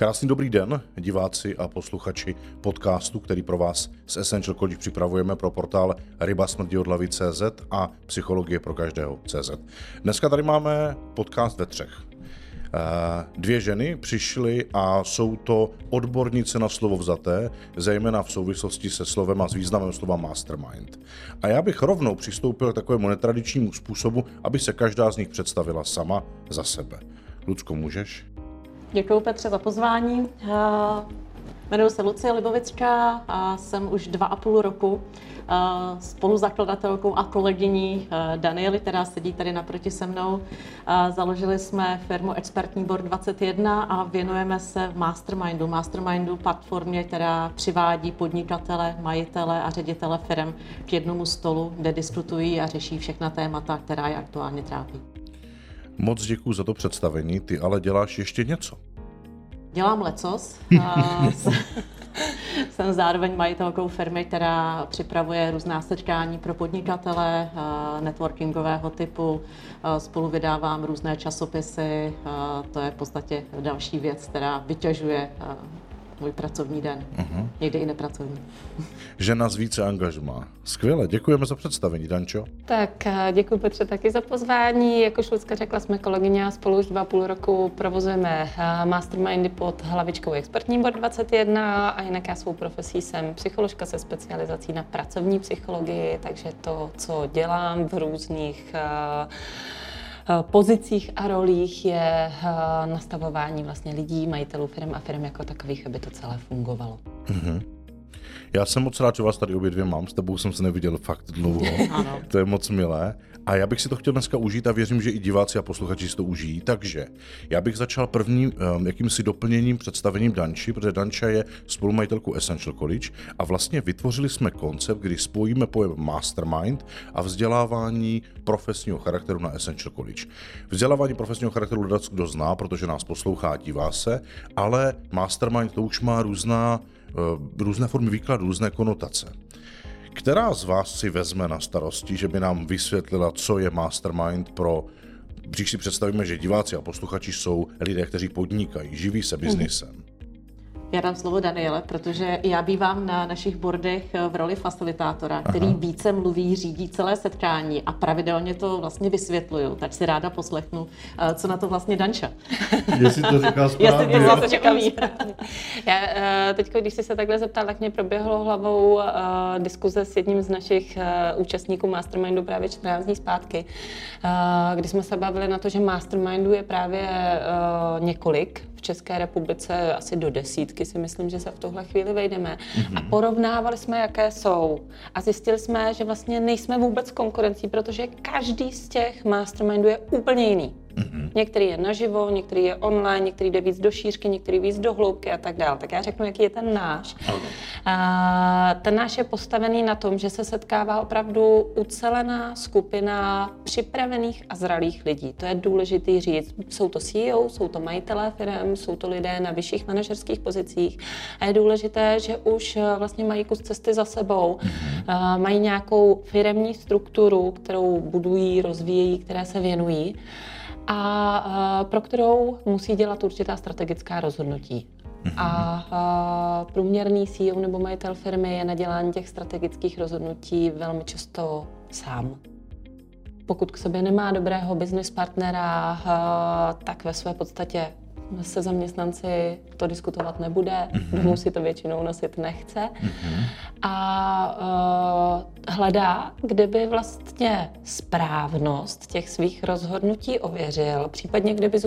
Krásný dobrý den, diváci a posluchači podcastu, který pro vás z Essential College připravujeme pro portál ryba smrti od CZ a psychologie pro každého CZ. Dneska tady máme podcast ve třech. Eh, dvě ženy přišly a jsou to odbornice na slovo vzaté, zejména v souvislosti se slovem a s významem slova mastermind. A já bych rovnou přistoupil k takovému netradičnímu způsobu, aby se každá z nich představila sama za sebe. Lucko, můžeš? Děkuji Petře za pozvání. Jmenuji se Lucie Libovická a jsem už dva a půl roku spoluzakladatelkou a kolegyní Daniely, která sedí tady naproti se mnou. Založili jsme firmu Expertní Board 21 a věnujeme se Mastermindu. Mastermindu platformě, která přivádí podnikatele, majitele a ředitele firm k jednomu stolu, kde diskutují a řeší všechna témata, která je aktuálně trápí. Moc děkuji za to představení, ty ale děláš ještě něco. Dělám lecos. Jsem zároveň majitelkou firmy, která připravuje různá setkání pro podnikatele networkingového typu. Spolu vydávám různé časopisy. To je v podstatě další věc, která vyťažuje můj pracovní den, uh-huh. někdy i nepracovní. Žena z více angažma. Skvěle, děkujeme za představení, Dančo. Tak eh, děkuji Petře taky za pozvání. Jak už Lucka řekla, jsme kolegyně a spolu už dva půl roku provozujeme eh, mastermindy pod hlavičkou Expertní bod 21 a jinak já svou profesí jsem psycholožka se specializací na pracovní psychologii, takže to, co dělám v různých uh, pozicích a rolích je eh, nastavování vlastně lidí, majitelů firm a firm jako takových, aby to celé fungovalo. Mm-hmm. Já jsem moc rád, že vás tady obě dvě mám, s tebou jsem se neviděl fakt dlouho. Ano. To je moc milé. A já bych si to chtěl dneska užít a věřím, že i diváci a posluchači si to užijí. Takže já bych začal prvním um, jakýmsi doplněním, představením Danči, protože Danča je spolumajitelkou Essential College a vlastně vytvořili jsme koncept, kdy spojíme pojem Mastermind a vzdělávání profesního charakteru na Essential College. Vzdělávání profesního charakteru kdo zná, protože nás poslouchá, dívá se, ale Mastermind to už má různá Eh, různé formy výkladu, různé konotace. Která z vás si vezme na starosti, že by nám vysvětlila, co je mastermind pro když si představíme, že diváci a posluchači jsou lidé, kteří podnikají, živí se biznisem. Já dám slovo Daniele, protože já bývám na našich bordech v roli facilitátora, který Aha. více mluví, řídí celé setkání a pravidelně to vlastně vysvětluju, tak si ráda poslechnu, eh, co na to vlastně Danča. Jestli to říká správně. Jestli to správně. Já eh, teď, když jsi se takhle zeptal, tak mě proběhlo hlavou uh, diskuze s jedním z našich uh, účastníků Mastermindu právě 14 dní zpátky, uh, kdy jsme se bavili na to, že Mastermindu je právě několik v České republice, asi do desítky si myslím, že se v tuhle chvíli vejdeme. Mm-hmm. A porovnávali jsme, jaké jsou. A zjistili jsme, že vlastně nejsme vůbec konkurencí, protože každý z těch mastermindů je úplně jiný. Mm-hmm. Některý je naživo, některý je online, některý jde víc do šířky, některý víc do hloubky a tak dále. Tak já řeknu, jaký je ten náš. A ten náš je postavený na tom, že se setkává opravdu ucelená skupina připravených a zralých lidí. To je důležité říct. Jsou to CEO, jsou to majitelé firm, jsou to lidé na vyšších manažerských pozicích a je důležité, že už eh, vlastně mají kus cesty za sebou, mm-hmm. mají nějakou firemní strukturu, kterou budují, rozvíjejí, které se věnují a pro kterou musí dělat určitá strategická rozhodnutí. Mm-hmm. A průměrný CEO nebo majitel firmy je na dělání těch strategických rozhodnutí velmi často sám. Pokud k sobě nemá dobrého business partnera, tak ve své podstatě se zaměstnanci to diskutovat nebude, mm-hmm. domů si to většinou nosit nechce mm-hmm. a uh, hledá, kde by vlastně správnost těch svých rozhodnutí ověřil, případně kde by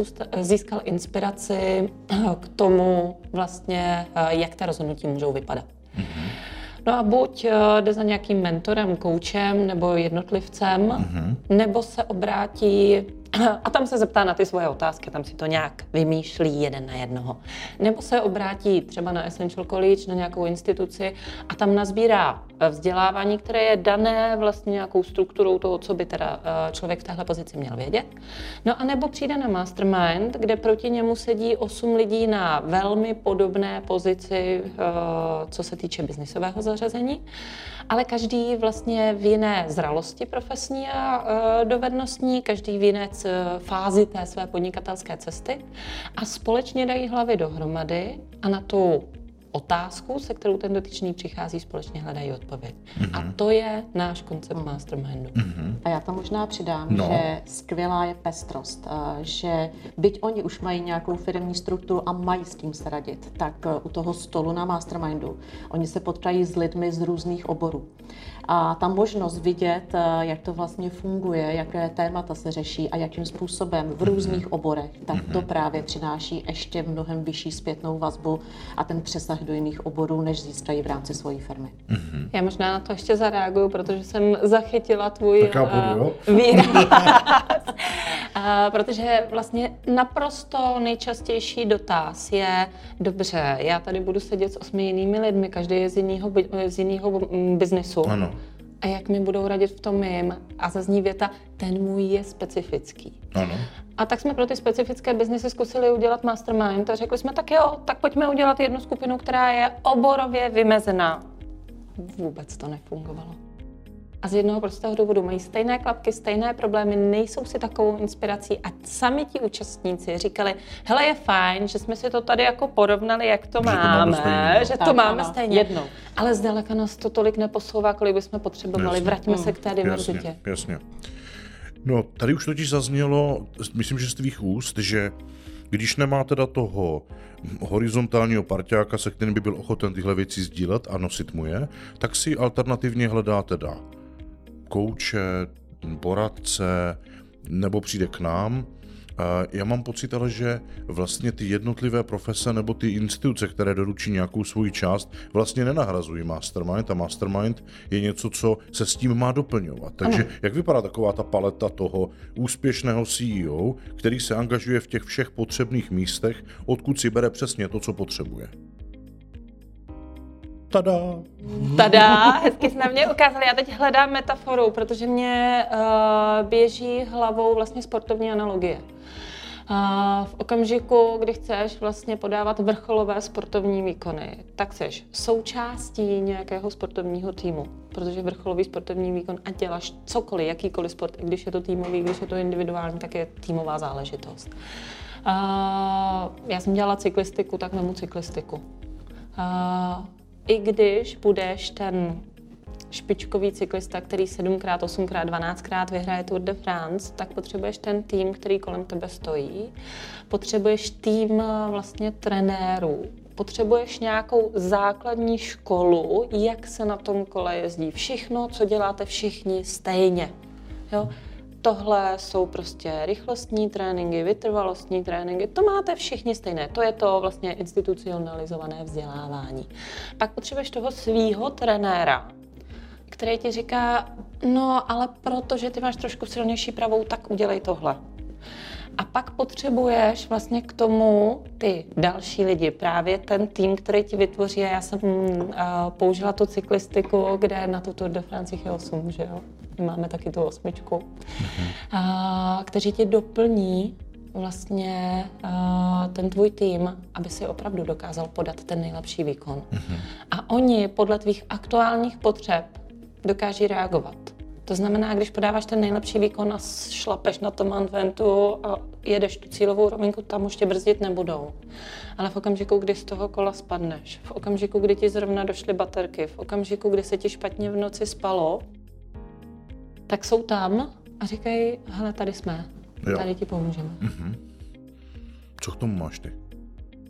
získal inspiraci k tomu vlastně, uh, jak ta rozhodnutí můžou vypadat. Mm-hmm. No a buď uh, jde za nějakým mentorem, koučem nebo jednotlivcem, mm-hmm. nebo se obrátí a tam se zeptá na ty svoje otázky, tam si to nějak vymýšlí jeden na jednoho. Nebo se obrátí třeba na Essential College, na nějakou instituci a tam nazbírá uh, vzdělávání, které je dané vlastně nějakou strukturou toho, co by teda člověk v téhle pozici měl vědět. No a nebo přijde na mastermind, kde proti němu sedí osm lidí na velmi podobné pozici, co se týče biznisového zařazení, ale každý vlastně v jiné zralosti profesní a dovednostní, každý v jiné fázi té své podnikatelské cesty a společně dají hlavy dohromady a na tu otázku, se kterou ten dotyčný přichází, společně hledají odpověď. Mm-hmm. A mhm. to je náš koncept mm. mastermindu. Mm-hmm. A já tam možná přidám, no. že skvělá je pestrost, že byť oni už mají nějakou firmní strukturu a mají s tím se radit, tak e, u toho stolu na mastermindu oni se potkají s lidmi z různých oborů. A ta možnost vidět, eh, jak to vlastně funguje, jaké témata se řeší a jakým způsobem v různých oborech, tak to mhm. právě přináší ještě mnohem vyšší zpětnou vazbu a ten přesah do jiných oborů, než získají v rámci svojí firmy. Mhm. Já možná na to ještě zareaguju, protože jsem zachytila tvůj uh, výraz. uh, protože vlastně naprosto nejčastější dotaz je, dobře, já tady budu sedět s osmi jinými lidmi, každý je z jiného, z jiného mm, biznesu. Ano a jak mi budou radit v tom mým. A zazní věta, ten můj je specifický. Ano. A tak jsme pro ty specifické biznesy zkusili udělat mastermind a řekli jsme, tak jo, tak pojďme udělat jednu skupinu, která je oborově vymezená. Vůbec to nefungovalo. A z jednoho prostého důvodu mají stejné klapky, stejné problémy, nejsou si takovou inspirací a sami ti účastníci říkali, hele je fajn, že jsme si to tady jako porovnali, jak to že máme, to máme stejně, že tak, to máme ano, stejně. Jednou. Ale zdaleka nás to tolik neposouvá, kolik bychom potřebovali. Jasně. Vraťme se k té diverzitě. Jasně, jasně. No, tady už totiž zaznělo, myslím, že z tvých úst, že když nemá teda toho horizontálního parťáka, se kterým by byl ochoten tyhle věci sdílet a nosit mu je, tak si alternativně hledá teda kouče, poradce, nebo přijde k nám. Já mám pocit ale, že vlastně ty jednotlivé profese nebo ty instituce, které doručí nějakou svoji část, vlastně nenahrazují mastermind a mastermind je něco, co se s tím má doplňovat. Takže ano. jak vypadá taková ta paleta toho úspěšného CEO, který se angažuje v těch všech potřebných místech, odkud si bere přesně to, co potřebuje? Tada! Tada, hezky jsi na mě ukázali. Já teď hledám metaforu, protože mě uh, běží hlavou vlastně sportovní analogie. Uh, v okamžiku, kdy chceš vlastně podávat vrcholové sportovní výkony, tak jsi součástí nějakého sportovního týmu, protože vrcholový sportovní výkon, a děláš cokoliv, jakýkoliv sport, i když je to týmový, když je to individuální, tak je týmová záležitost. Uh, já jsem dělala cyklistiku, tak vemu cyklistiku. Uh, i když budeš ten špičkový cyklista, který 7x, 8x, 12x vyhraje Tour de France, tak potřebuješ ten tým, který kolem tebe stojí. Potřebuješ tým eh, vlastně trenérů. Potřebuješ nějakou základní školu, jak se na tom kole jezdí. Všechno, co děláte všichni stejně. Jo? Tohle jsou prostě rychlostní tréninky, vytrvalostní tréninky, to máte všichni stejné, to je to vlastně institucionalizované vzdělávání. Pak potřebuješ toho svýho trenéra, který ti říká, no ale protože ty máš trošku silnější pravou, tak udělej tohle. A pak potřebuješ vlastně k tomu ty další lidi, právě ten tým, který ti vytvoří. Já jsem uh, použila tu cyklistiku, kde na tu Tour de France je 8, že jo? My máme taky tu osmičku, uh, kteří ti doplní vlastně uh, ten tvůj tým, aby si opravdu dokázal podat ten nejlepší výkon. Uh-huh. A oni podle tvých aktuálních potřeb dokáží reagovat. To znamená, když podáváš ten nejlepší výkon a šlapeš na tom adventu a jedeš tu cílovou rovinku, tam už tě brzdit nebudou. Ale v okamžiku, kdy z toho kola spadneš, v okamžiku, kdy ti zrovna došly baterky, v okamžiku, kdy se ti špatně v noci spalo, tak jsou tam a říkají, hele, tady jsme, jo. tady ti pomůžeme. Mm-hmm. Co k tomu máš ty?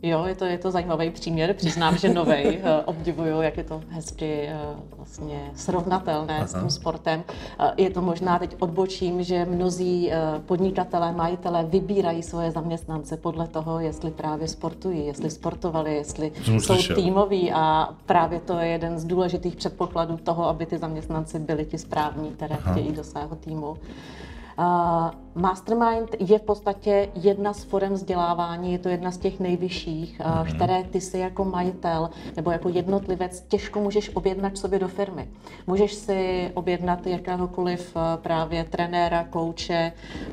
Jo, je to, je to zajímavý příměr, přiznám, že novej. Eh, obdivuju, jak je to hezky eh, vlastně srovnatelné Aha. s tím sportem. Eh, je to možná teď odbočím, že mnozí podnikatelé, majitelé vybírají svoje zaměstnance podle toho, jestli právě sportují, jestli sportovali, jestli jsou slyšel. týmoví a právě to je jeden z důležitých předpokladů toho, aby ty zaměstnanci byli ti správní, které Aha. chtějí do svého týmu. Mastermind je v podstatě jedna z forem vzdělávání, je to jedna z těch nejvyšších, mm-hmm. které ty si jako majitel nebo jako jednotlivec těžko můžeš objednat sobě do firmy. Můžeš si objednat jakéhokoliv právě trenéra, kouče,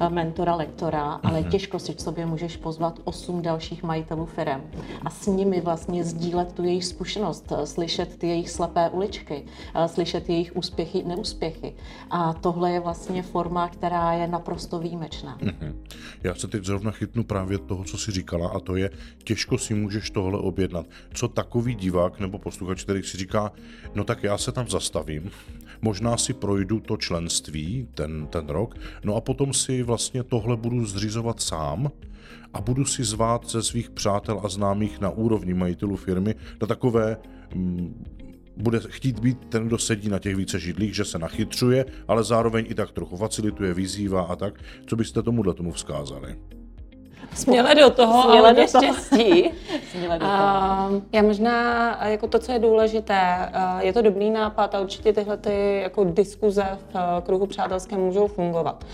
mentora, lektora, mm-hmm. ale mhm. těžko si v sobě můžeš pozvat osm dalších majitelů firm a s nimi vlastně sdílet tu jejich zkušenost, slyšet ty jejich slepé uličky, slyšet jejich úspěchy, neúspěchy. A tohle je vlastně forma, která je naprosto výjimečná. Mm-hmm. Já se teď zrovna chytnu právě toho, co jsi říkala, a to je, těžko si můžeš tohle objednat. Co takový divák nebo posluchač, který si říká, no tak já se tam zastavím, možná si projdu to členství ten, ten rok, no a potom si vlastně tohle budu zřizovat sám, a budu si zvát ze svých přátel a známých na úrovni majitelů firmy na takové mm, bude chtít být ten, kdo sedí na těch více židlích, že se nachytřuje, ale zároveň i tak trochu facilituje, vyzývá a tak. Co byste tomuhle tomu vzkázali? Směle do toho, Směle ale do štěstí. Směle do toho. já možná, jako to, co je důležité, je to dobrý nápad a určitě tyhle ty, jako diskuze v kruhu přátelském můžou fungovat.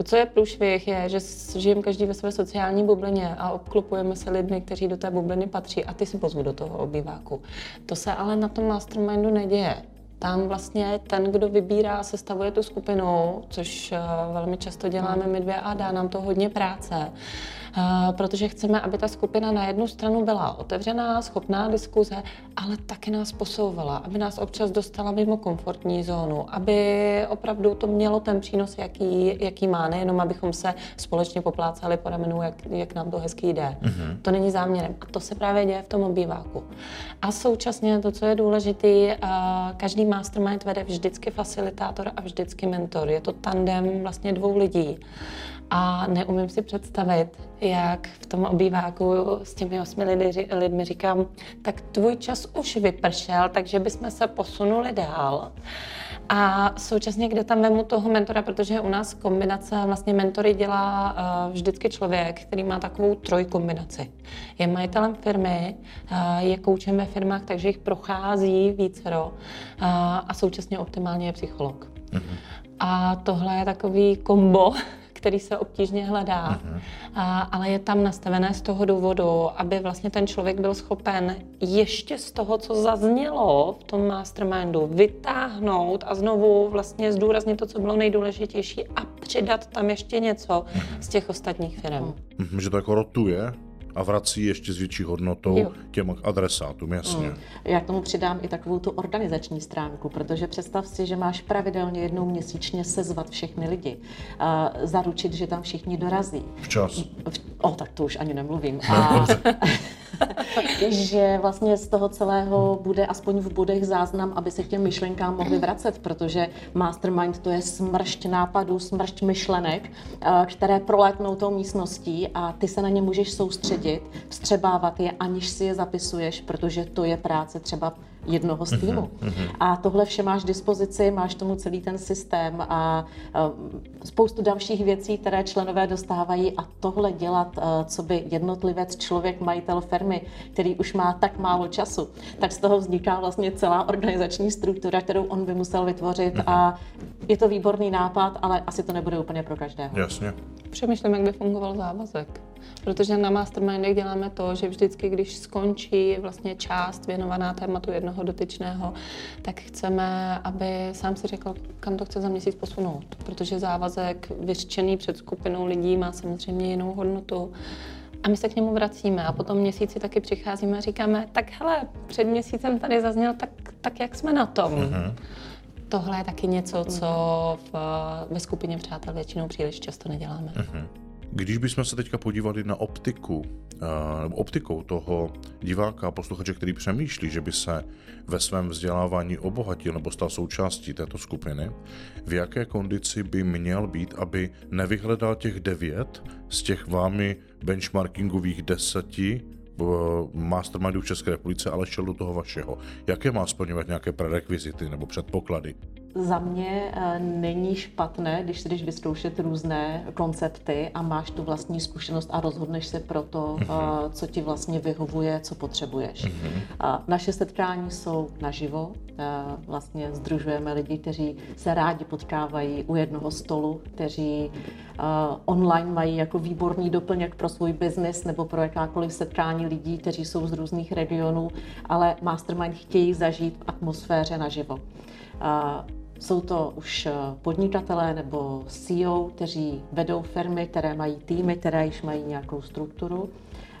To, co je průšvih, je, že žijeme každý ve své sociální bublině a obklopujeme se lidmi, kteří do té bubliny patří a ty si pozvu do toho obýváku. To se ale na tom mastermindu neděje. Tam vlastně ten, kdo vybírá a sestavuje tu skupinu, což eh, velmi často děláme my dvě a dá nám to hodně práce, protože chceme, aby ta skupina na jednu stranu byla otevřená, schopná diskuze, ale taky nás posouvala, aby nás občas dostala mimo komfortní zónu, aby opravdu to mělo ten přínos, jaký, jaký má, nejenom abychom se společně poplácali po ramenu, jak, jak nám to hezky jde. Mm-hmm. To není záměrem. A to se právě děje v tom obýváku. A současně to, co je důležité, každý mastermind vede vždycky facilitátor a vždycky mentor. Je to tandem vlastně dvou lidí. A neumím si představit, jak v tom obýváku s těmi osmi lidi, lidmi říkám, tak tvůj čas už vypršel, takže bychom se posunuli dál. A současně, kde tam vemu toho mentora, protože u nás kombinace, vlastně mentory dělá uh, vždycky člověk, který má takovou trojkombinaci. Je majitelem firmy, uh, je koučem ve firmách, takže jich prochází vícero uh, a současně optimálně je psycholog. Mm-hmm. A tohle je takový kombo, který se obtížně hledá, uh-huh. a, ale je tam nastavené z toho důvodu, aby vlastně ten člověk byl schopen ještě z toho, co zaznělo v tom mastermindu, vytáhnout a znovu vlastně zdůraznit to, co bylo nejdůležitější a přidat tam ještě něco z těch ostatních firm. Uh-huh. Že to jako rotuje? A vrací ještě s větší hodnotou jo. těm adresátům, jasně. Mm. Já k tomu přidám i takovou tu organizační stránku, protože představ si, že máš pravidelně jednou měsíčně sezvat všechny lidi, a zaručit, že tam všichni dorazí. Včas. V, o, tak to už ani nemluvím. A, že vlastně z toho celého bude aspoň v bodech záznam, aby se k těm myšlenkám mohli vracet, protože mastermind to je smršť nápadů, smršť myšlenek, které prolétnou tou místností a ty se na ně můžeš soustředit, vstřebávat je, aniž si je zapisuješ, protože to je práce třeba jednoho z týmu. Mm-hmm. A tohle vše máš dispozici, máš tomu celý ten systém a spoustu dalších věcí, které členové dostávají a tohle dělat, co by jednotlivec, člověk, majitel firmy, který už má tak málo času, tak z toho vzniká vlastně celá organizační struktura, kterou on by musel vytvořit mm-hmm. a je to výborný nápad, ale asi to nebude úplně pro každého. Jasně. Přemýšlím, jak by fungoval závazek. Protože na mastermindech děláme to, že vždycky, když skončí vlastně část věnovaná tématu jednoho dotyčného, tak chceme, aby sám si řekl, kam to chce za měsíc posunout. Protože závazek vyřčený před skupinou lidí má samozřejmě jinou hodnotu. A my se k němu vracíme a potom měsíci taky přicházíme a říkáme, tak hele, před měsícem tady zazněl, tak, tak jak jsme na tom? Mm-hmm. Tohle je taky něco, co v, ve skupině přátel většinou příliš často neděláme. Mm-hmm. Když bychom se teďka podívali na optiku, eh, nebo optikou toho diváka a posluchače, který přemýšlí, že by se ve svém vzdělávání obohatil nebo stal součástí této skupiny, v jaké kondici by měl být, aby nevyhledal těch devět z těch vámi benchmarkingových deseti eh, mastermindů v České republice, ale šel do toho vašeho. Jaké má splňovat nějaké prerekvizity nebo předpoklady? Za mě eh, není špatné, když jdeš vyzkoušet různé koncepty a máš tu vlastní zkušenost a rozhodneš se pro to, uh-huh. co ti vlastně vyhovuje, co potřebuješ. Uh-huh. Naše setkání jsou naživo. Vlastně združujeme lidi, kteří se rádi potkávají u jednoho stolu, kteří online mají jako výborný doplněk pro svůj biznis nebo pro jakákoliv setkání lidí, kteří jsou z různých regionů, ale mastermind chtějí zažít v atmosféře naživo. Jsou to už eh, podnikatelé nebo CEO, kteří vedou firmy, které mají týmy, které již mají nějakou strukturu,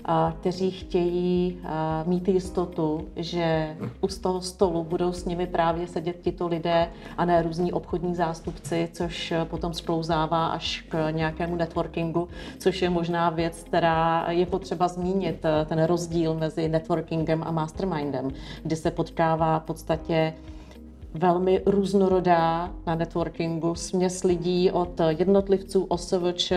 a kteří chtějí eh, mít jistotu, že u toho stolu budou s nimi právě sedět tito lidé a ne různí obchodní zástupci, což eh, potom sklouzává až k nějakému networkingu, což je možná věc, která je potřeba zmínit, ten rozdíl mezi networkingem a mastermindem, kdy se potkává v podstatě velmi různorodá na networkingu, směs lidí od jednotlivců, OSVČ,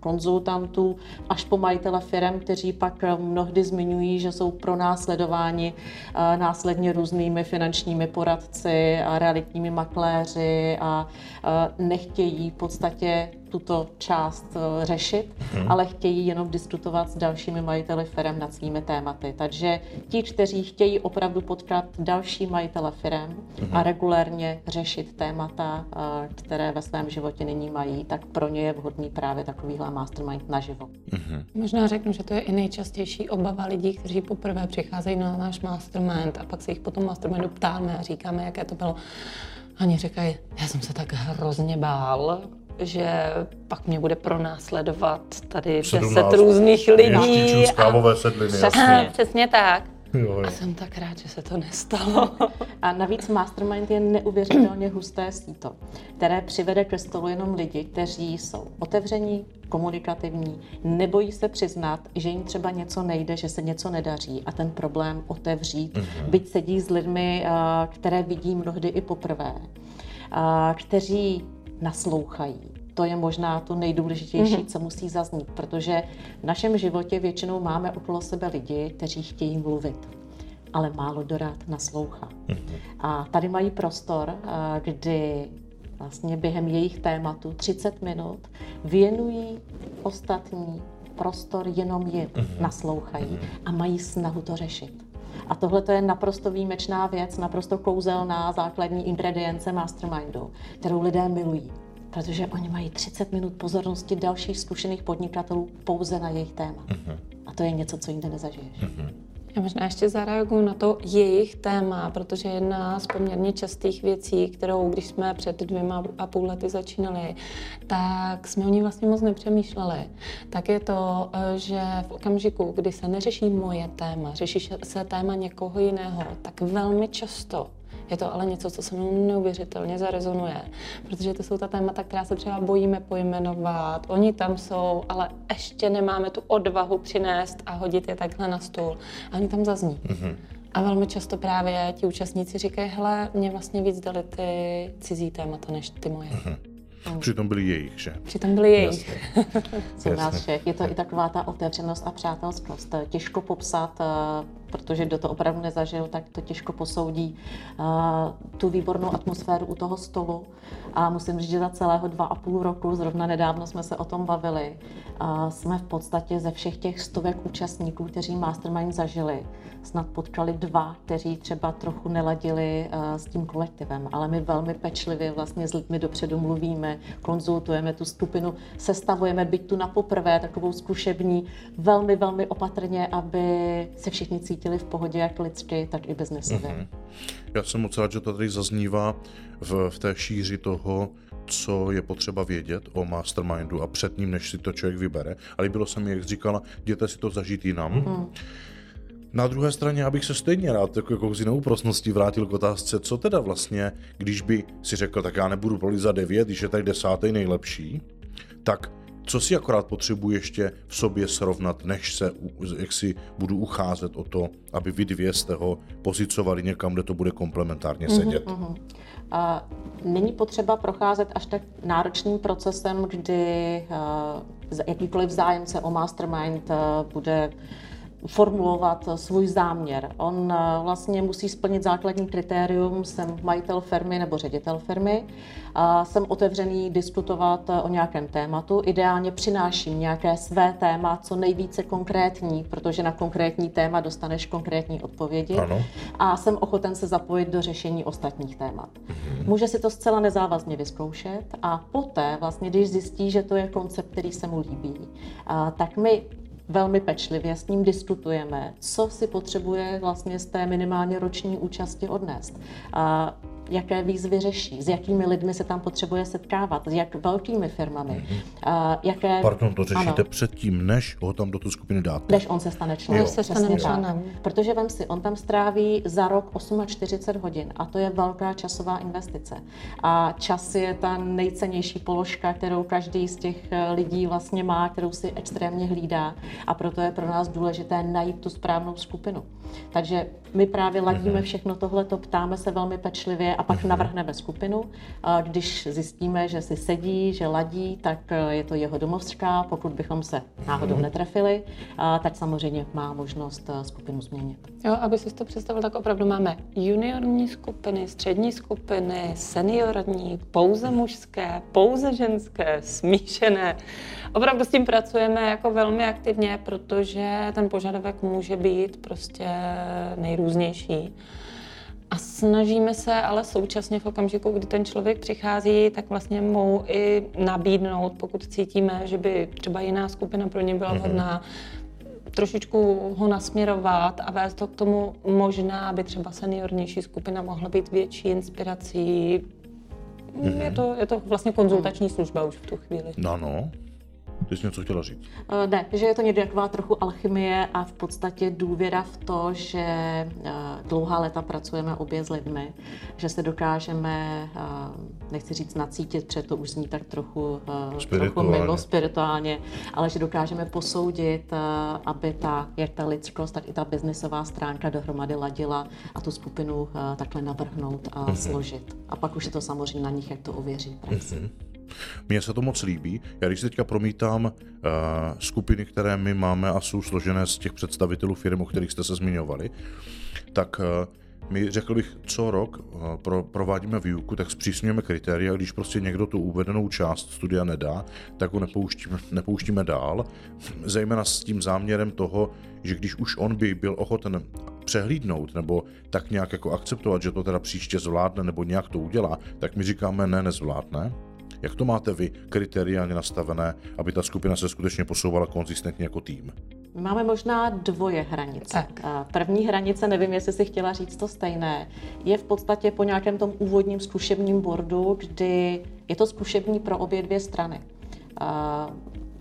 konzultantů, až po majitele firm, kteří pak mnohdy zmiňují, že jsou pro následováni eh, následně různými finančními poradci a realitními makléři a eh, nechtějí v podstatě tuto část eh, řešit, hmm. ale chtějí jenom diskutovat s dalšími majiteli firm nad svými tématy. Takže ti, kteří chtějí opravdu potkat další majitele firm hmm. a regulérně řešit témata, eh, které ve svém životě nyní mají, tak pro ně je vhodný právě takovýhle mastermind naživo. Hmm. Možná řeknu, že to je i nejčastější obava lidí, kteří poprvé přicházejí na náš mastermind a pak se jich potom mastermindu ptáme a říkáme, jaké to bylo. Oni říkají, já jsem se tak hrozně bál, že pak mě bude pronásledovat tady 17, deset různých lidí. Z kávové sedliny, přesně, přesně tak. Jo, jo. A jsem tak rád, že se to nestalo. A navíc Mastermind je neuvěřitelně husté síto, které přivede ke stolu jenom lidi, kteří jsou otevření, komunikativní, nebojí se přiznat, že jim třeba něco nejde, že se něco nedaří a ten problém otevřít, mm-hmm. byť sedí s lidmi, eh, které vidí mnohdy i poprvé, eh, kteří naslouchají, to je možná to nejdůležitější, mm-hmm. co musí zaznít, protože v našem životě většinou máme okolo sebe lidi, kteří chtějí mluvit, ale málo dorád naslouchá. Mm-hmm. A tady mají prostor, eh, kdy vlastně během jejich tématu 30 minut věnují ostatní prostor jenom jim, mm-hmm. naslouchají mm-hmm. a mají snahu to řešit. A tohle je naprosto výjimečná věc, naprosto kouzelná základní ingredience mastermindu, kterou lidé milují protože oni mají 30 minut pozornosti dalších zkušených podnikatelů pouze na jejich téma. Uh-huh. A to je něco, co jinde nezažiješ. Uh-huh. Já možná ještě zareaguju na to jejich téma, protože jedna z poměrně častých věcí, kterou když jsme před dvěma a půl lety začínali, tak jsme o ní vlastně moc nepřemýšleli. Tak je to, eh, že v okamžiku, kdy se neřeší moje téma, řeší se téma někoho jiného, tak velmi často je to ale něco, co se mnou neuvěřitelně zarezonuje, protože to jsou ta témata, která se třeba bojíme pojmenovat. Oni tam jsou, ale ještě nemáme tu odvahu přinést a hodit je takhle na stůl. A oni tam zazní. Mm-hmm. A velmi často právě ti účastníci říkají, hele, mě vlastně víc dali ty cizí témata než ty moje. Mm-hmm. Přitom byli jejich, že? Přitom byli jejich. Jsou nás všech. Je to i taková ta otevřenost a přátelskost. Těžko popsat, eh, protože kdo to opravdu nezažil, tak to těžko posoudí uh, tu výbornou atmosféru u toho stolu. A musím říct, že za celého dva a půl roku, zrovna nedávno jsme se o tom bavili, uh, jsme v podstatě ze všech těch stovek účastníků, kteří Mastermind zažili, snad potkali dva, kteří třeba trochu neladili uh, s tím kolektivem, ale my velmi pečlivě vlastně s lidmi dopředu mluvíme, konzultujeme tu skupinu, sestavujeme byť tu na poprvé takovou zkušební, velmi, velmi opatrně, aby se všichni cítili cítili v pohodě jak lidsky, tak i biznesově. Mm-hmm. Já jsem moc rád, že to tady zaznívá v, v té šíři toho, co je potřeba vědět o mastermindu a před ním, než si to člověk vybere. Ale bylo se mi, jak říkala, jděte si to zažít jinam. Mm-hmm. Na druhé straně, abych se stejně rád jako, jako z jinou prosností vrátil k otázce, co teda vlastně, když by si řekl, tak já nebudu prolit za devět, když je tady desátý nejlepší, tak co si akorát potřebuji ještě v sobě srovnat, než se jak si budu ucházet o to, aby vy dvě jste ho pozicovali někam, kde to bude komplementárně mhm, sedět? Mm-hmm. A není potřeba procházet až tak náročným procesem, kdy uh, jakýkoliv zájemce o mastermind uh, bude formulovat svůj záměr. On eh, vlastně musí splnit základní kritérium, jsem majitel firmy nebo ředitel firmy, a jsem otevřený diskutovat eh, o nějakém tématu. Ideálně přináším nějaké své téma, co nejvíce konkrétní, protože na konkrétní téma dostaneš konkrétní odpovědi. Ano. A jsem ochoten se zapojit do řešení ostatních témat. Mhm. Může si to zcela nezávazně vyzkoušet a poté, vlastně, když zjistí, že to je koncept, který se mu líbí, tak my velmi pečlivě s ním diskutujeme, co si potřebuje vlastně z té minimálně roční účasti odnést. A jaké výzvy řeší, s jakými lidmi se tam potřebuje setkávat, s jak velkými firmami. Mm-hmm. A jaké... Pardon, to řešíte ano. předtím, než ho tam do té skupiny dáte? Než on se stane členem. Než se stane členem. Protože vem si, on tam stráví za rok 48 hodin a to je velká časová investice. A čas je ta nejcennější položka, kterou každý z těch eh, lidí vlastně má, kterou si extrémně hlídá a proto je pro nás důležité najít tu správnou skupinu. Takže my právě ladíme mhm. všechno tohleto, ptáme se velmi pečlivě a pak mhm. navrhneme skupinu. Když zjistíme, že si sedí, že ladí, tak e, je to jeho domovská. Pokud bychom se náhodou mhm. netrefili, tak samozřejmě má možnost e, skupinu změnit. Jo, aby si to představil, tak opravdu máme juniorní skupiny, střední skupiny, seniorní, pouze mužské, pouze ženské, smíšené. Opravdu s tím pracujeme jako velmi aktivně, protože ten požadavek může být prostě nejrůznější. A snažíme se ale současně v okamžiku, kdy ten člověk přichází, tak vlastně mu i nabídnout, pokud cítíme, že by třeba jiná skupina pro ně byla mhm. vhodná, mm-hmm. trošičku ho nasměrovat a vést to k tomu možná, aby třeba seniornější skupina mohla být větší inspirací. Mm-hmm. Je, to, je to vlastně konzultační služba už v tu chvíli. No, no. Ty jsi něco chtěla říct? Uh, ne, že je to někdy taková trochu alchymie a v podstatě důvěra v to, že uh, dlouhá léta pracujeme obě s lidmi, že se dokážeme, uh, nechci říct nacítit, protože to už zní tak trochu, trochu mimo spirituálně, ale že dokážeme posoudit, aby ta, jak ta lidskost, tak i ta biznisová stránka dohromady ladila a tu skupinu takhle navrhnout a mm-hmm. složit. A pak už je to samozřejmě na nich, jak to ověří praxi. Mm-hmm. Mně se to moc líbí. Já když teďka promítám uh, skupiny, které my máme a jsou složené z těch představitelů firm, o kterých jste se zmiňovali, tak uh, my, řekl bych, co rok uh, pro, provádíme výuku, tak zpřísňujeme kritéria, když prostě někdo tu uvedenou část studia nedá, tak ho nepouštíme, nepouštíme dál, zejména s tím záměrem toho, že když už on by byl ochoten přehlídnout nebo tak nějak jako akceptovat, že to teda příště zvládne nebo nějak to udělá, tak my říkáme ne, nezvládne jak to máte vy kriteriálně nastavené, aby ta skupina se skutečně posouvala konzistentně jako tým? My máme možná dvoje hranice. Tak. První hranice, nevím, jestli si chtěla říct to stejné, je v podstatě po nějakém tom úvodním zkušebním bordu, kdy je to zkušební pro obě dvě strany.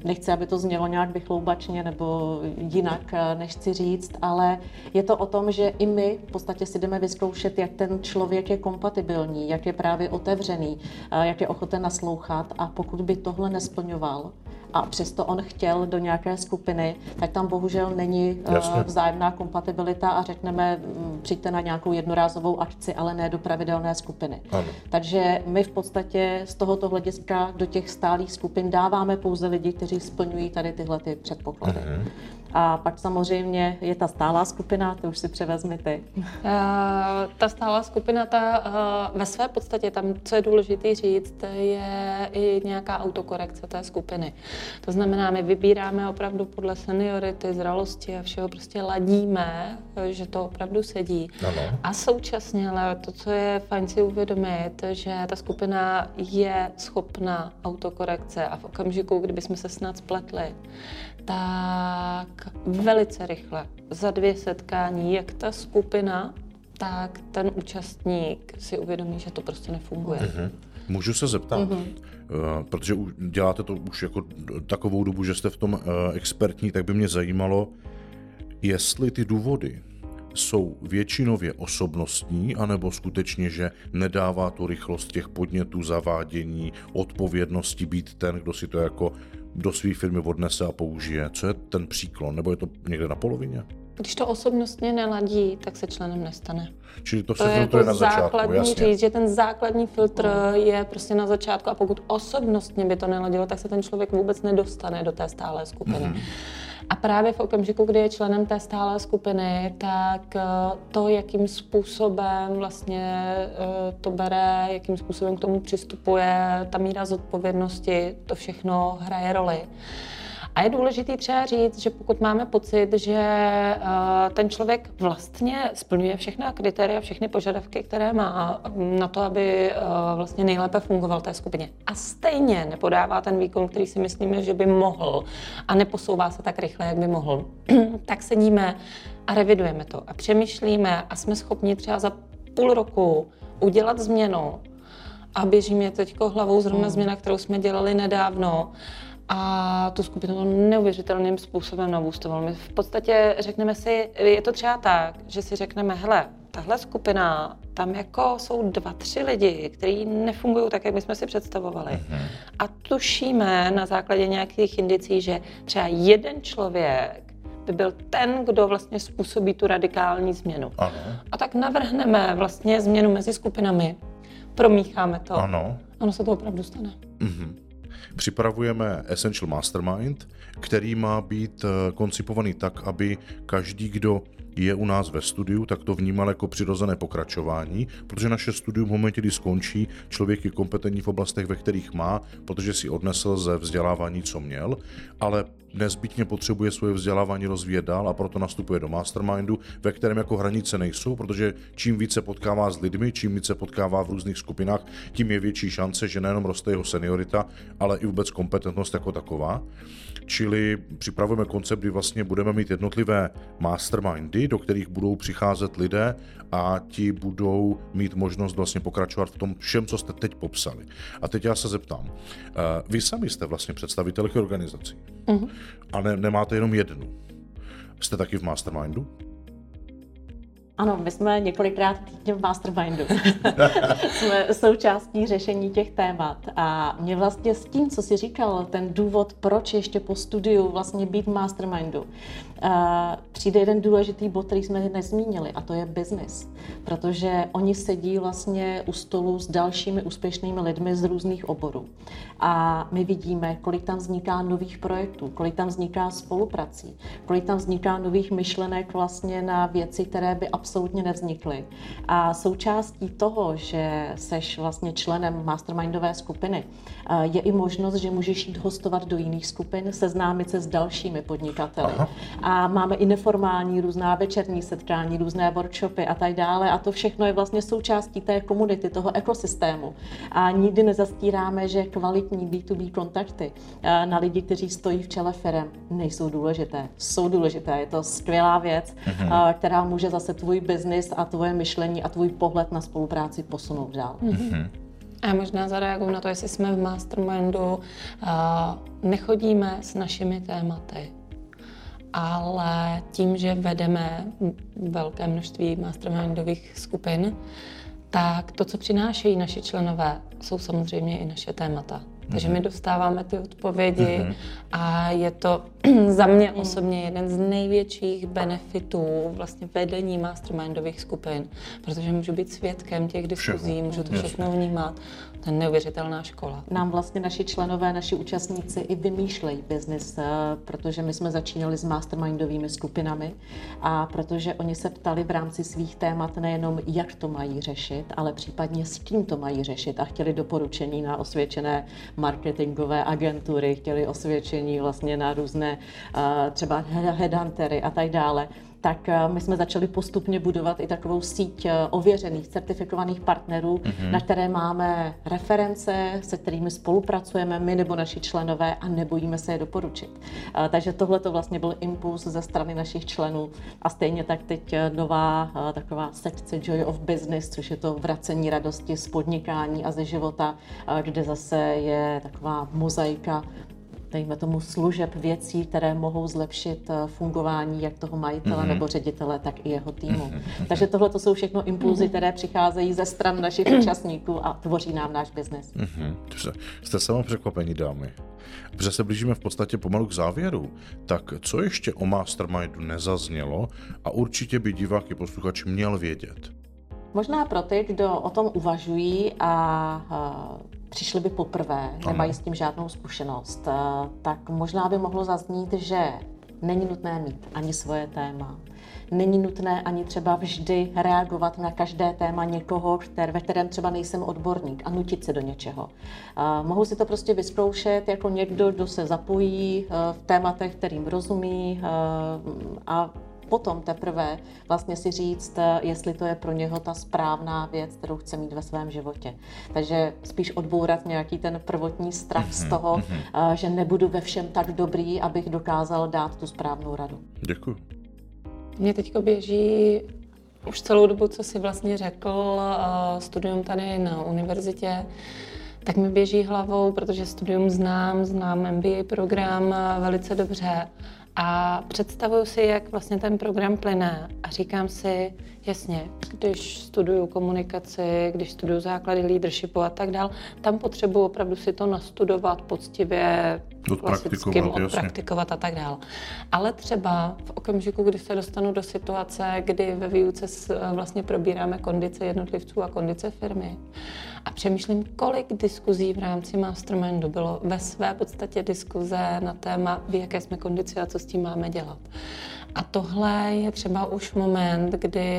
Nechci, aby to znělo nějak vychloubačně nebo jinak, eh, než chci říct, ale je to o tom, že i my v podstatě si jdeme vyzkoušet, jak ten člověk je kompatibilní, jak je právě otevřený, eh, jak je ochoten naslouchat. A pokud by tohle nesplňoval, a přesto on chtěl do nějaké skupiny, tak tam bohužel není eh, Jasně. vzájemná kompatibilita a řekneme, mm, přijďte na nějakou jednorázovou akci, ale ne do pravidelné skupiny. Ano. Takže my v podstatě z tohoto hlediska do těch stálých skupin dáváme pouze lidi, kteří splňují tady tyhle ty předpoklady. Uh-huh. A pak samozřejmě je ta stálá skupina, to už si převezmi ty. Uh, ta stálá skupina, ta uh, ve své podstatě tam, co je důležité říct, je i nějaká autokorekce té skupiny. To znamená, my vybíráme opravdu podle seniority, zralosti a všeho, prostě ladíme, že to opravdu sedí. Ano. A současně, ale to, co je fajn si uvědomit, že ta skupina je schopná autokorekce a v okamžiku, kdyby jsme se snad spletli, tak velice rychle, za dvě setkání, jak ta skupina, tak ten účastník si uvědomí, že to prostě nefunguje. Mm-hmm. Můžu se zeptat, mm-hmm. uh, protože děláte to už jako takovou dobu, že jste v tom uh, expertní, tak by mě zajímalo, jestli ty důvody jsou většinově osobnostní, anebo skutečně, že nedává tu rychlost těch podnětů, zavádění, odpovědnosti být ten, kdo si to jako do své firmy odnese a použije. Co je ten příklon? Nebo je to někde na polovině? když to osobnostně neladí, tak se členem nestane. Čili to, to se filtruje jako na začátku, základní jasně. říct, že ten základní filtr je prostě na začátku a pokud osobnostně by to neladilo, tak se ten člověk vůbec nedostane do té stálé skupiny. Mm-hmm. A právě v okamžiku, kdy je členem té stálé skupiny, tak eh, to, jakým způsobem vlastně eh, to bere, jakým způsobem k tomu přistupuje, ta míra zodpovědnosti, to všechno hraje roli. A je důležité třeba říct, že pokud máme pocit, že eh, ten člověk vlastně splňuje všechna kritéria, všechny požadavky, které má na to, aby vlastně nejlépe fungoval té skupině. A stejně nepodává ten výkon, který si myslíme, že by mohl a neposouvá se tak rychle, jak by mohl, tak sedíme a revidujeme to a přemýšlíme a jsme schopni třeba za půl roku udělat změnu a běží mě teď hlavou zrovna hmm. změna, kterou jsme dělali nedávno a tu skupinu neuvěřitelným způsobem nabůstoval. My v podstatě řekneme si, je to třeba tak, že si řekneme, hele, tahle skupina, tam jako jsou dva, tři lidi, kteří nefungují tak, jak my jsme si představovali. Mm-hmm. A tušíme na základě nějakých indicí, že třeba jeden člověk by byl ten, kdo vlastně způsobí tu radikální změnu. Ano. A tak navrhneme vlastně změnu mezi skupinami, promícháme to. Ano. Ono se to opravdu stane. Mm-hmm. Připravujeme Essential Mastermind, který má být eh, koncipovaný tak, aby každý, kdo je u nás ve studiu, tak to vnímal jako přirozené pokračování, protože naše studium v momentě, kdy skončí, člověk je kompetentní v oblastech, ve kterých má, protože si odnesl ze vzdělávání, co měl, ale nezbytně potřebuje svoje vzdělávání rozvíjet dál a proto nastupuje do mastermindu, ve kterém jako hranice nejsou, protože čím více potkává s lidmi, čím více potkává v různých skupinách, tím je větší šance, že nejenom roste jeho seniorita, ale i vůbec kompetentnost jako taková. Čili připravujeme koncept, kdy vlastně budeme mít jednotlivé mastermindy, do kterých budou přicházet lidé a ti budou mít možnost vlastně pokračovat v tom všem, co jste teď popsali. A teď já se zeptám, eh, vy sami jste vlastně představitelky organizací uh-huh. a ne, nemáte jenom jednu. Jste taky v mastermindu? Ano, my jsme několikrát týdně v Mastermindu. jsme součástí řešení těch témat. A mě vlastně s tím, co jsi říkal, ten důvod, proč ještě po studiu vlastně být v Mastermindu, přijde jeden důležitý bod, který jsme nezmínili, a to je business. Protože oni sedí vlastně u stolu s dalšími úspěšnými lidmi z různých oborů. A my vidíme, kolik tam vzniká nových projektů, kolik tam vzniká spoluprací, kolik tam vzniká nových myšlenek vlastně na věci, které by nevznikly. A součástí toho, že seš vlastně členem mastermindové skupiny, je i možnost, že můžeš jít hostovat do jiných skupin, seznámit se s dalšími podnikateli. Aha a máme i neformální různá večerní setkání, různé workshopy a tak dále a to všechno je vlastně součástí té komunity, toho ekosystému. A nikdy nezastíráme, že kvalitní B2B kontakty eh, na lidi, kteří stojí v čele firem, nejsou důležité. Jsou důležité, je to skvělá věc, mm-hmm. která může zase tvůj biznis a tvoje myšlení a tvůj pohled na spolupráci posunout dál. Mm-hmm. A možná zareaguju na to, jestli jsme v mastermindu, nechodíme s našimi tématy ale tím, že vedeme velké množství mastermindových skupin, tak to, co přinášejí naši členové, jsou samozřejmě i naše témata. Takže my mhm. dostáváme ty odpovědi mm-hmm. a je to za mě osobně jeden z největších benefitů vlastně vedení mastermindových skupin, protože můžu být svědkem těch diskuzí, můžu to všechno vnímat. To je neuvěřitelná škola. Nám vlastně naši členové, naši účastníci i vymýšlejí biznis, eh, protože my jsme začínali s mastermindovými skupinami a protože oni se ptali v rámci svých témat nejenom, jak to mají řešit, ale případně s kým to mají řešit a chtěli doporučení na osvědčené marketingové agentury, chtěli osvědčení vlastně na různé třeba headhuntery a tak dále tak my jsme začali postupně budovat i takovou síť ověřených, certifikovaných partnerů, mm-hmm. na které máme reference, se kterými spolupracujeme my nebo naši členové a nebojíme se je doporučit. Takže tohle to vlastně byl impuls ze strany našich členů a stejně tak teď nová taková sekce Joy of Business, což je to vracení radosti z podnikání a ze života, kde zase je taková mozaika dejme tomu, služeb, věcí, které mohou zlepšit eh, fungování jak toho majitele mm-hmm. nebo ředitele, tak i jeho týmu. Mm-hmm. Takže tohle to jsou všechno impulzy, mm-hmm. které přicházejí ze stran našich účastníků a tvoří nám náš biznis. Mm-hmm. Jste sama překvapení, dámy. Protože se blížíme v podstatě pomalu k závěru, tak co ještě o Mastermindu nezaznělo a určitě by divák i posluchač měl vědět? Možná pro ty, kdo o tom uvažují a přišli by poprvé, nemají s tím žádnou zkušenost, tak možná by mohlo zaznít, že není nutné mít ani svoje téma. Není nutné ani třeba vždy reagovat na každé téma někoho, které, ve kterém třeba nejsem odborník a nutit se do něčeho. Uh, mohu si to prostě vyzkoušet jako někdo, kdo se zapojí uh, v tématech, kterým rozumí uh, a potom teprve vlastně si říct, eh, jestli to je pro něho ta správná věc, kterou chce mít ve svém životě. Takže spíš odbourat nějaký ten prvotní strach mm-hmm, z mhm, toho, mm-hmm. že nebudu ve všem tak dobrý, abych dokázal dát tu správnou radu. Děkuji. Mně teď běží už celou dobu, co si vlastně řekl, eh, studium tady na univerzitě, tak mi běží hlavou, protože studium znám, znám MBA program velice dobře a představuju si, jak vlastně ten program plyne a říkám si, jasně, když studuju komunikaci, když studuju základy leadershipu a tak dál, tam potřebuji opravdu si to nastudovat poctivě, klasickým odpraktikovat a tak dál. Ale třeba v okamžiku, kdy se dostanu do situace, kdy ve výuce vlastně probíráme kondice jednotlivců a kondice firmy a přemýšlím, kolik diskuzí v rámci Mastermindu bylo ve své podstatě diskuze na téma, v jaké jsme kondici a co s tím máme dělat. A tohle je třeba už moment, kdy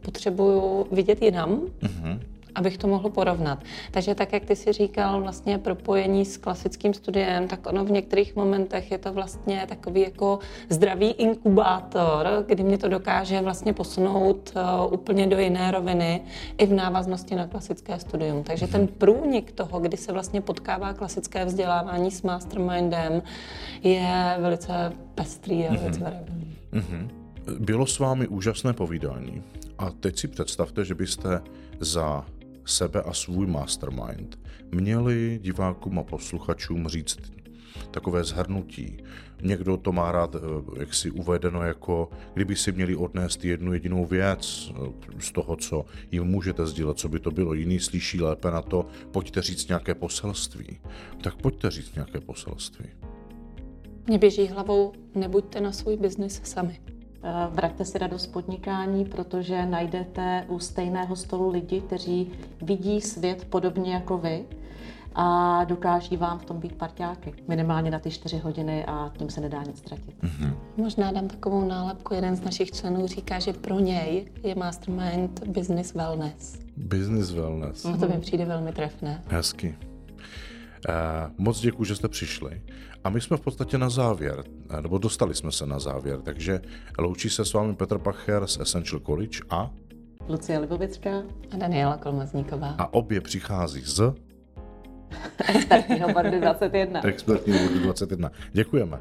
potřebuju vidět jinam, mm-hmm abych to mohl porovnat. Takže tak, jak ty si říkal, vlastně propojení s klasickým studiem, tak ono v některých momentech je to vlastně takový jako zdravý inkubátor, kdy mě to dokáže vlastně posunout uh, úplně do jiné roviny i v návaznosti na klasické studium. Takže ten průnik toho, kdy se vlastně potkává klasické vzdělávání s mastermindem, je velice pestrý a velice variabilní. Mm-hmm. Bylo s vámi úžasné povídání. A teď si představte, že byste za sebe a svůj mastermind, měli divákům a posluchačům říct takové zhrnutí. Někdo to má rád, eh, jak si uvedeno, jako kdyby si měli odnést jednu jedinou věc eh, z toho, co jim můžete sdílet, co by to bylo. Jiný slyší lépe na to, pojďte říct nějaké poselství. Tak pojďte říct nějaké poselství. Mě běží hlavou, nebuďte na svůj biznis sami. Eh, vraťte si radost podnikání, protože najdete u stejného stolu lidi, kteří vidí svět podobně jako vy a dokáží vám v tom být parťáky. Minimálně na ty čtyři hodiny a tím se nedá nic ztratit. Mm-hmm. Možná dám takovou nálepku. Jeden z našich členů říká, že pro něj je Mastermind business wellness. Business wellness. A to mi přijde velmi trefné. Hezky. Uh, moc děkuji, že jste přišli. A my jsme v podstatě na závěr, eh, nebo dostali jsme se na závěr, takže loučí se s vámi Petr Pacher z Essential College a Lucie Libovická a Daniela Kolmazníková. A obě přichází z Expertního bordu 21. Expertního bordu 21. Děkujeme.